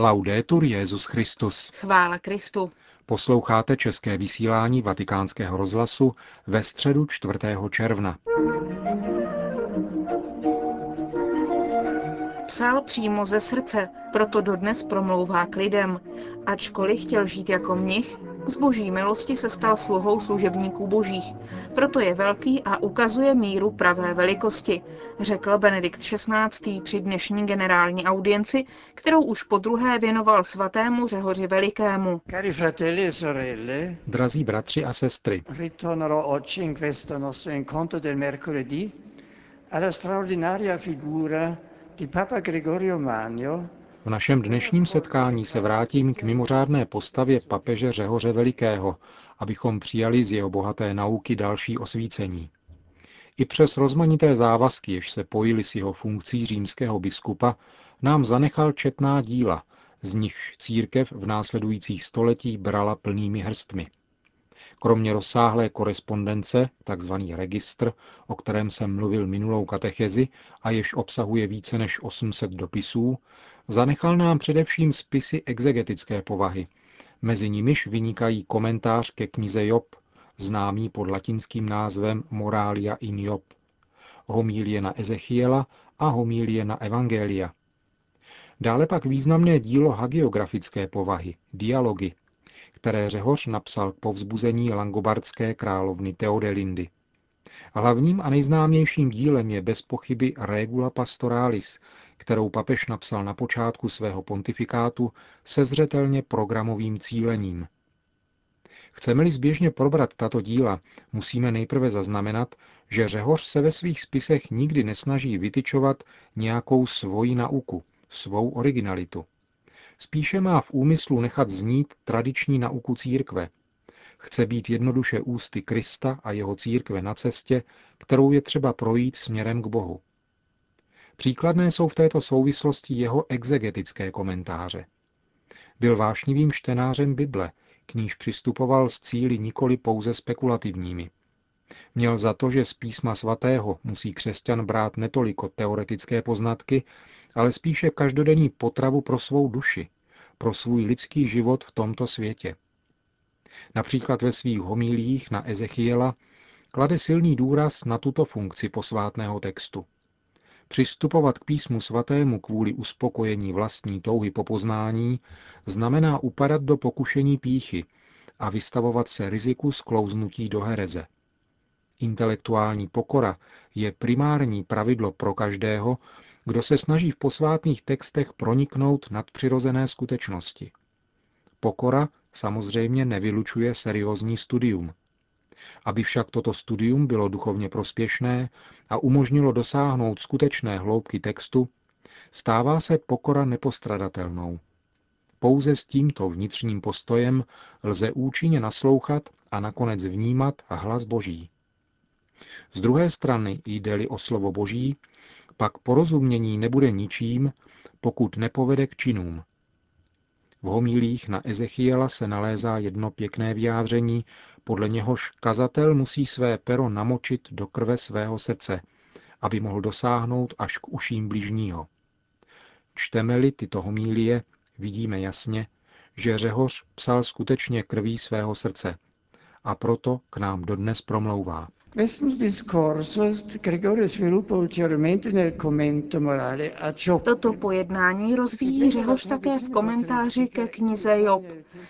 Laudetur Jezus Christus. Chvála Kristu. Posloucháte české vysílání Vatikánského rozhlasu ve středu 4. června. Psal přímo ze srdce, proto dodnes promlouvá k lidem. Ačkoliv chtěl žít jako mnich, z boží milosti se stal sluhou služebníků božích. Proto je velký a ukazuje míru pravé velikosti, řekl Benedikt XVI. při dnešní generální audienci, kterou už po druhé věnoval svatému Řehoři Velikému. Cari fratelli e sorelle, Drazí bratři a sestry, ritornerò oggi in questo nostro incontro del mercoledì alla straordinaria figura v našem dnešním setkání se vrátím k mimořádné postavě papeže Řehoře Velikého, abychom přijali z jeho bohaté nauky další osvícení. I přes rozmanité závazky, jež se pojily s jeho funkcí římského biskupa, nám zanechal četná díla, z nichž církev v následujících stoletích brala plnými hrstmi. Kromě rozsáhlé korespondence, tzv. registr, o kterém jsem mluvil minulou katechezi a jež obsahuje více než 800 dopisů, zanechal nám především spisy exegetické povahy. Mezi nimiž vynikají komentář ke knize Job, známý pod latinským názvem Moralia in Job, homílie na Ezechiela a homílie na Evangelia. Dále pak významné dílo hagiografické povahy, dialogy, které Řehoř napsal k povzbuzení langobardské královny Teodelindy. Hlavním a nejznámějším dílem je bez pochyby Regula Pastoralis, kterou papež napsal na počátku svého pontifikátu se zřetelně programovým cílením. Chceme-li zběžně probrat tato díla, musíme nejprve zaznamenat, že Řehoř se ve svých spisech nikdy nesnaží vytyčovat nějakou svoji nauku, svou originalitu. Spíše má v úmyslu nechat znít tradiční nauku církve. Chce být jednoduše ústy Krista a jeho církve na cestě, kterou je třeba projít směrem k Bohu. Příkladné jsou v této souvislosti jeho exegetické komentáře. Byl vášnivým čtenářem Bible, k níž přistupoval s cíly nikoli pouze spekulativními. Měl za to, že z písma svatého musí křesťan brát netoliko teoretické poznatky, ale spíše každodenní potravu pro svou duši, pro svůj lidský život v tomto světě. Například ve svých homílích na Ezechiela klade silný důraz na tuto funkci posvátného textu. Přistupovat k písmu svatému kvůli uspokojení vlastní touhy po poznání znamená upadat do pokušení píchy a vystavovat se riziku sklouznutí do hereze. Intelektuální pokora je primární pravidlo pro každého, kdo se snaží v posvátných textech proniknout nad přirozené skutečnosti. Pokora samozřejmě nevylučuje seriózní studium. Aby však toto studium bylo duchovně prospěšné a umožnilo dosáhnout skutečné hloubky textu, stává se pokora nepostradatelnou. Pouze s tímto vnitřním postojem lze účinně naslouchat a nakonec vnímat hlas Boží. Z druhé strany, jde-li o slovo Boží, pak porozumění nebude ničím, pokud nepovede k činům. V homílích na Ezechiela se nalézá jedno pěkné vyjádření, podle něhož kazatel musí své pero namočit do krve svého srdce, aby mohl dosáhnout až k uším bližního. Čteme-li tyto homílie, vidíme jasně, že Řehoř psal skutečně krví svého srdce a proto k nám dodnes promlouvá. Questo discorso Gregorio sviluppa ulteriormente nel commento morale a ciò Toto pojednání rozvíjí Řehoř také v komentáři ke knize Job,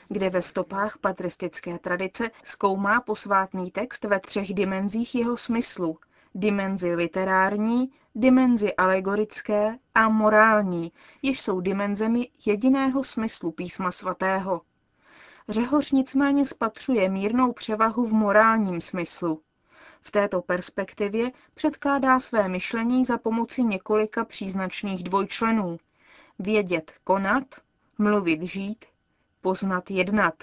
kde ve stopách patristické tradice zkoumá posvátný text ve třech dimenzích jeho smyslu. Dimenzi literární, dimenzi alegorické a morální, jež jsou dimenzemi jediného smyslu písma svatého. Řehoř nicméně spatřuje mírnou převahu v morálním smyslu. V této perspektivě předkládá své myšlení za pomoci několika příznačných dvojčlenů. Vědět konat, mluvit žít, poznat jednat.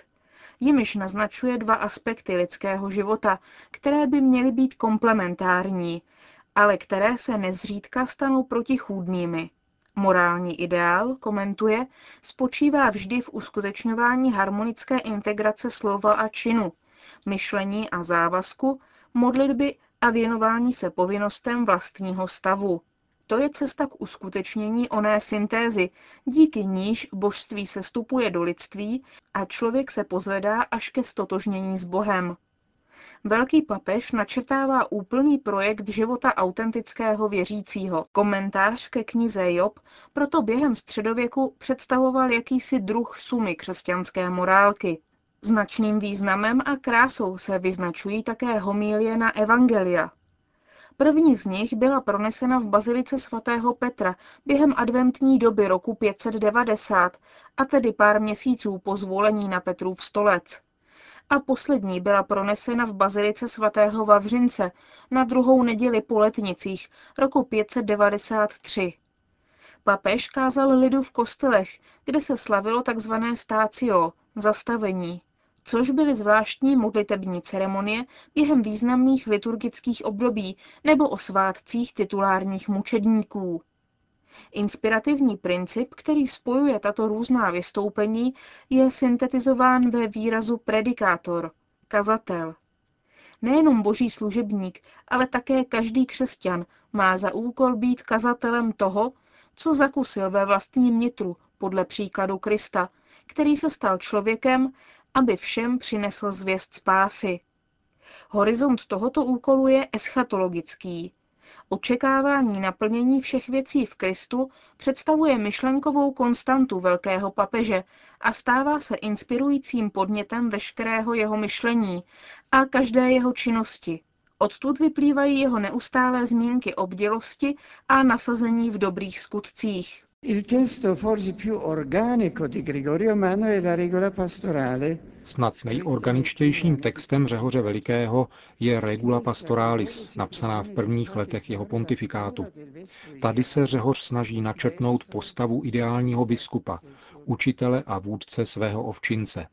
Jimiž naznačuje dva aspekty lidského života, které by měly být komplementární, ale které se nezřídka stanou protichůdnými. Morální ideál, komentuje, spočívá vždy v uskutečňování harmonické integrace slova a činu, myšlení a závazku, modlitby a věnování se povinnostem vlastního stavu. To je cesta k uskutečnění oné syntézy, díky níž božství se stupuje do lidství a člověk se pozvedá až ke stotožnění s Bohem. Velký papež načrtává úplný projekt života autentického věřícího. Komentář ke knize Job proto během středověku představoval jakýsi druh sumy křesťanské morálky. Značným významem a krásou se vyznačují také homílie na evangelia. První z nich byla pronesena v bazilice svatého Petra během adventní doby roku 590, a tedy pár měsíců po zvolení na Petrův stolec a poslední byla pronesena v bazilice svatého Vavřince na druhou neděli po letnicích roku 593. Papež kázal lidu v kostelech, kde se slavilo tzv. stácio, zastavení, což byly zvláštní modlitební ceremonie během významných liturgických období nebo o svátcích titulárních mučedníků. Inspirativní princip, který spojuje tato různá vystoupení, je syntetizován ve výrazu predikátor, kazatel. Nejenom boží služebník, ale také každý křesťan má za úkol být kazatelem toho, co zakusil ve vlastním nitru podle příkladu Krista, který se stal člověkem, aby všem přinesl zvěst spásy. Horizont tohoto úkolu je eschatologický, Očekávání naplnění všech věcí v Kristu představuje myšlenkovou konstantu velkého papeže a stává se inspirujícím podnětem veškerého jeho myšlení a každé jeho činnosti. Odtud vyplývají jeho neustálé zmínky o bdělosti a nasazení v dobrých skutcích. Snad nejorganičtějším textem Řehoře Velikého je Regula Pastoralis, napsaná v prvních letech jeho pontifikátu. Tady se Řehoř snaží načrtnout postavu ideálního biskupa, učitele a vůdce svého ovčince.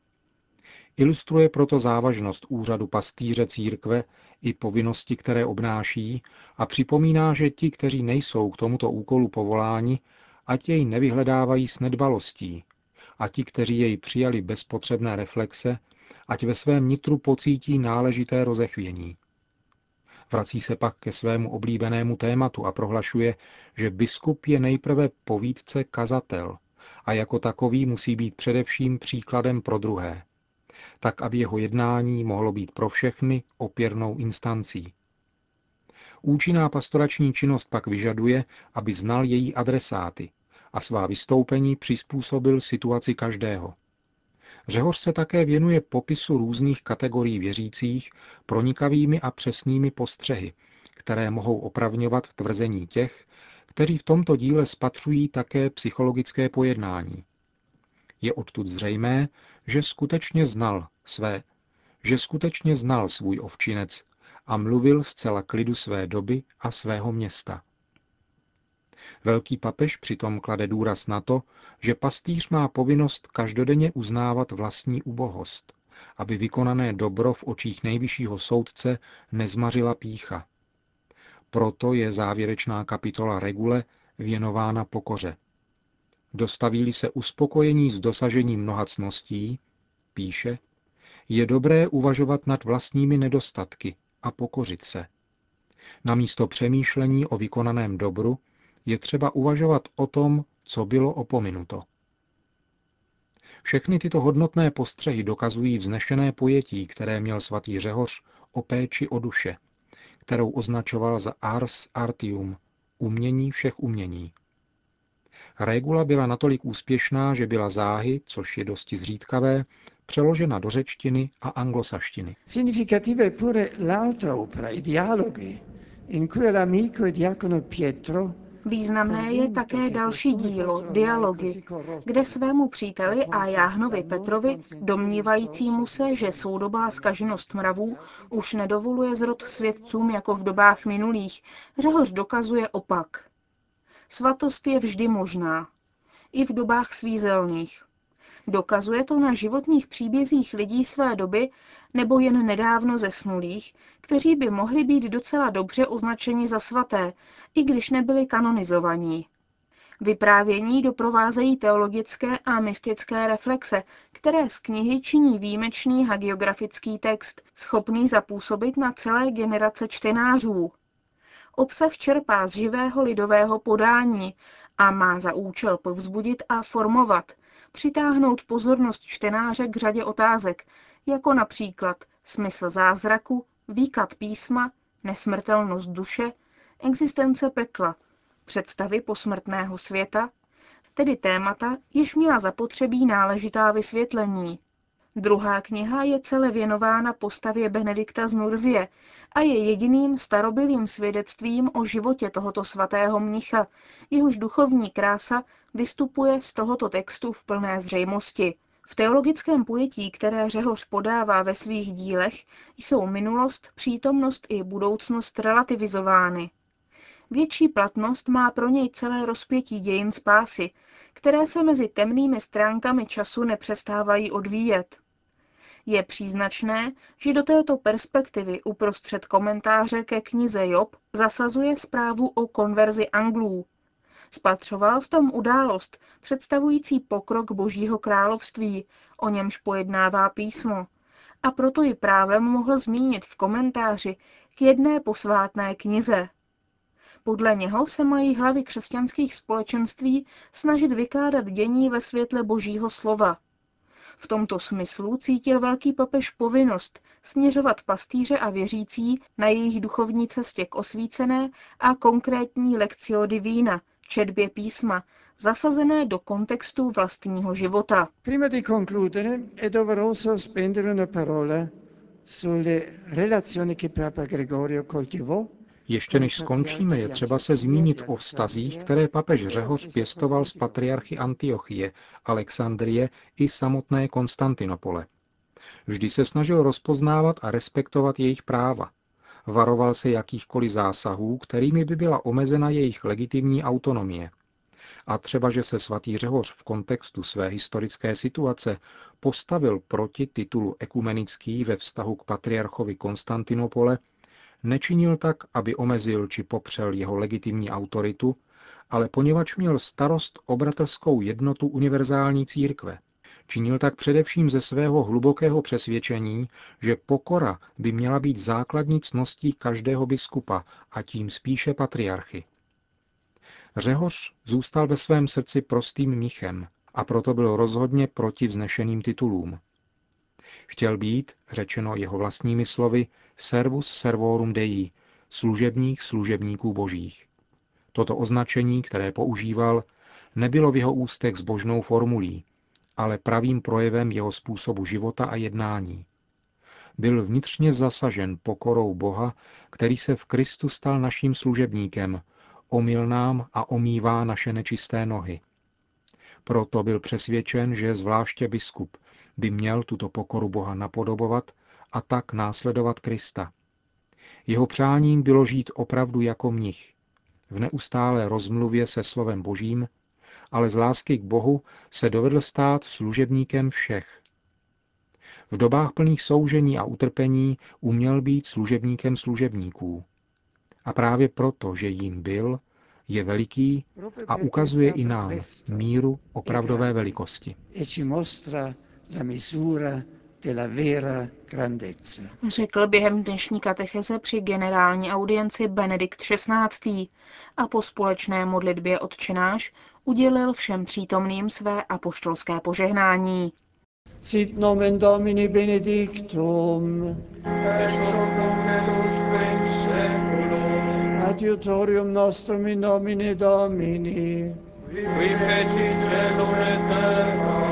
Ilustruje proto závažnost úřadu pastýře církve i povinnosti, které obnáší a připomíná, že ti, kteří nejsou k tomuto úkolu povoláni, ať jej nevyhledávají s nedbalostí, a ti, kteří jej přijali bez potřebné reflexe, ať ve svém nitru pocítí náležité rozechvění. Vrací se pak ke svému oblíbenému tématu a prohlašuje, že biskup je nejprve povídce kazatel a jako takový musí být především příkladem pro druhé, tak aby jeho jednání mohlo být pro všechny opěrnou instancí. Účinná pastorační činnost pak vyžaduje, aby znal její adresáty a svá vystoupení přizpůsobil situaci každého. Řehoř se také věnuje popisu různých kategorií věřících pronikavými a přesnými postřehy, které mohou opravňovat tvrzení těch, kteří v tomto díle spatřují také psychologické pojednání. Je odtud zřejmé, že skutečně znal své, že skutečně znal svůj ovčinec a mluvil zcela klidu své doby a svého města. Velký papež přitom klade důraz na to, že pastýř má povinnost každodenně uznávat vlastní ubohost, aby vykonané dobro v očích nejvyššího soudce nezmařila pícha. Proto je závěrečná kapitola regule věnována pokoře. Dostaví-li se uspokojení s dosažením mnoha cností, píše, je dobré uvažovat nad vlastními nedostatky a pokořit se. Namísto přemýšlení o vykonaném dobru je třeba uvažovat o tom, co bylo opominuto. Všechny tyto hodnotné postřehy dokazují vznešené pojetí, které měl svatý Řehoř o péči o duše, kterou označoval za ars artium, umění všech umění. Regula byla natolik úspěšná, že byla záhy, což je dosti zřídkavé, přeložena do řečtiny a anglosaštiny. Significativa è pure l'altra opera, i dialoghi, in cui l'amico e diacono Pietro Významné je také další dílo, Dialogy, kde svému příteli a Jáhnovi Petrovi, domnívajícímu se, že soudobá skaženost mravů už nedovoluje zrod svědcům jako v dobách minulých, Řehoř dokazuje opak. Svatost je vždy možná. I v dobách svízelných. Dokazuje to na životních příbězích lidí své doby nebo jen nedávno zesnulých, kteří by mohli být docela dobře označeni za svaté, i když nebyli kanonizovaní. Vyprávění doprovázejí teologické a mystické reflexe, které z knihy činí výjimečný hagiografický text, schopný zapůsobit na celé generace čtenářů. Obsah čerpá z živého lidového podání a má za účel povzbudit a formovat, přitáhnout pozornost čtenáře k řadě otázek, jako například smysl zázraku, výklad písma, nesmrtelnost duše, existence pekla, představy posmrtného světa, tedy témata, jež měla zapotřebí náležitá vysvětlení. Druhá kniha je celé věnována postavě Benedikta z Nurzie a je jediným starobilým svědectvím o životě tohoto svatého mnicha, jehož duchovní krása vystupuje z tohoto textu v plné zřejmosti. V teologickém pojetí, které Řehoř podává ve svých dílech, jsou minulost, přítomnost i budoucnost relativizovány. Větší platnost má pro něj celé rozpětí dějin spásy, které se mezi temnými stránkami času nepřestávají odvíjet. Je příznačné, že do této perspektivy uprostřed komentáře ke knize Job zasazuje zprávu o konverzi Anglů. Spatřoval v tom událost představující pokrok Božího království, o němž pojednává písmo, a proto ji právem mohl zmínit v komentáři k jedné posvátné knize. Podle něho se mají hlavy křesťanských společenství snažit vykládat dění ve světle Božího slova – v tomto smyslu cítil velký papež povinnost směřovat pastýře a věřící na jejich duchovní cestě k osvícené a konkrétní lekcio divína, četbě písma, zasazené do kontextu vlastního života. Prima di concludere è doveroso spendere una parola sulle relazioni che Papa Gregorio coltivò ještě než skončíme, je třeba se zmínit o vztazích, které papež Řehoř pěstoval z patriarchy Antiochie, Alexandrie i samotné Konstantinopole. Vždy se snažil rozpoznávat a respektovat jejich práva. Varoval se jakýchkoliv zásahů, kterými by byla omezena jejich legitimní autonomie. A třeba, že se svatý Řehoř v kontextu své historické situace postavil proti titulu ekumenický ve vztahu k patriarchovi Konstantinopole, Nečinil tak, aby omezil či popřel jeho legitimní autoritu, ale poněvadž měl starost o bratrskou jednotu univerzální církve. Činil tak především ze svého hlubokého přesvědčení, že pokora by měla být základní cností každého biskupa a tím spíše patriarchy. Řehoř zůstal ve svém srdci prostým mnichem a proto byl rozhodně proti vznešeným titulům. Chtěl být, řečeno jeho vlastními slovy, servus servorum dei, služebník služebníků božích. Toto označení, které používal, nebylo v jeho ústech zbožnou formulí, ale pravým projevem jeho způsobu života a jednání. Byl vnitřně zasažen pokorou Boha, který se v Kristu stal naším služebníkem, omil nám a omývá naše nečisté nohy. Proto byl přesvědčen, že zvláště biskup by měl tuto pokoru Boha napodobovat a tak následovat Krista. Jeho přáním bylo žít opravdu jako mnich, v neustálé rozmluvě se slovem Božím, ale z lásky k Bohu se dovedl stát služebníkem všech. V dobách plných soužení a utrpení uměl být služebníkem služebníků. A právě proto, že jím byl, je veliký a ukazuje i nám míru opravdové velikosti. Řekl během dnešní katecheze při generální audienci Benedikt XVI. a po společné modlitbě odčenáš udělil všem přítomným své apoštolské požehnání. Sit nomen Domini benedictum. Et adiutorium nostrum in nomine Domini. Qui feci celum et terra.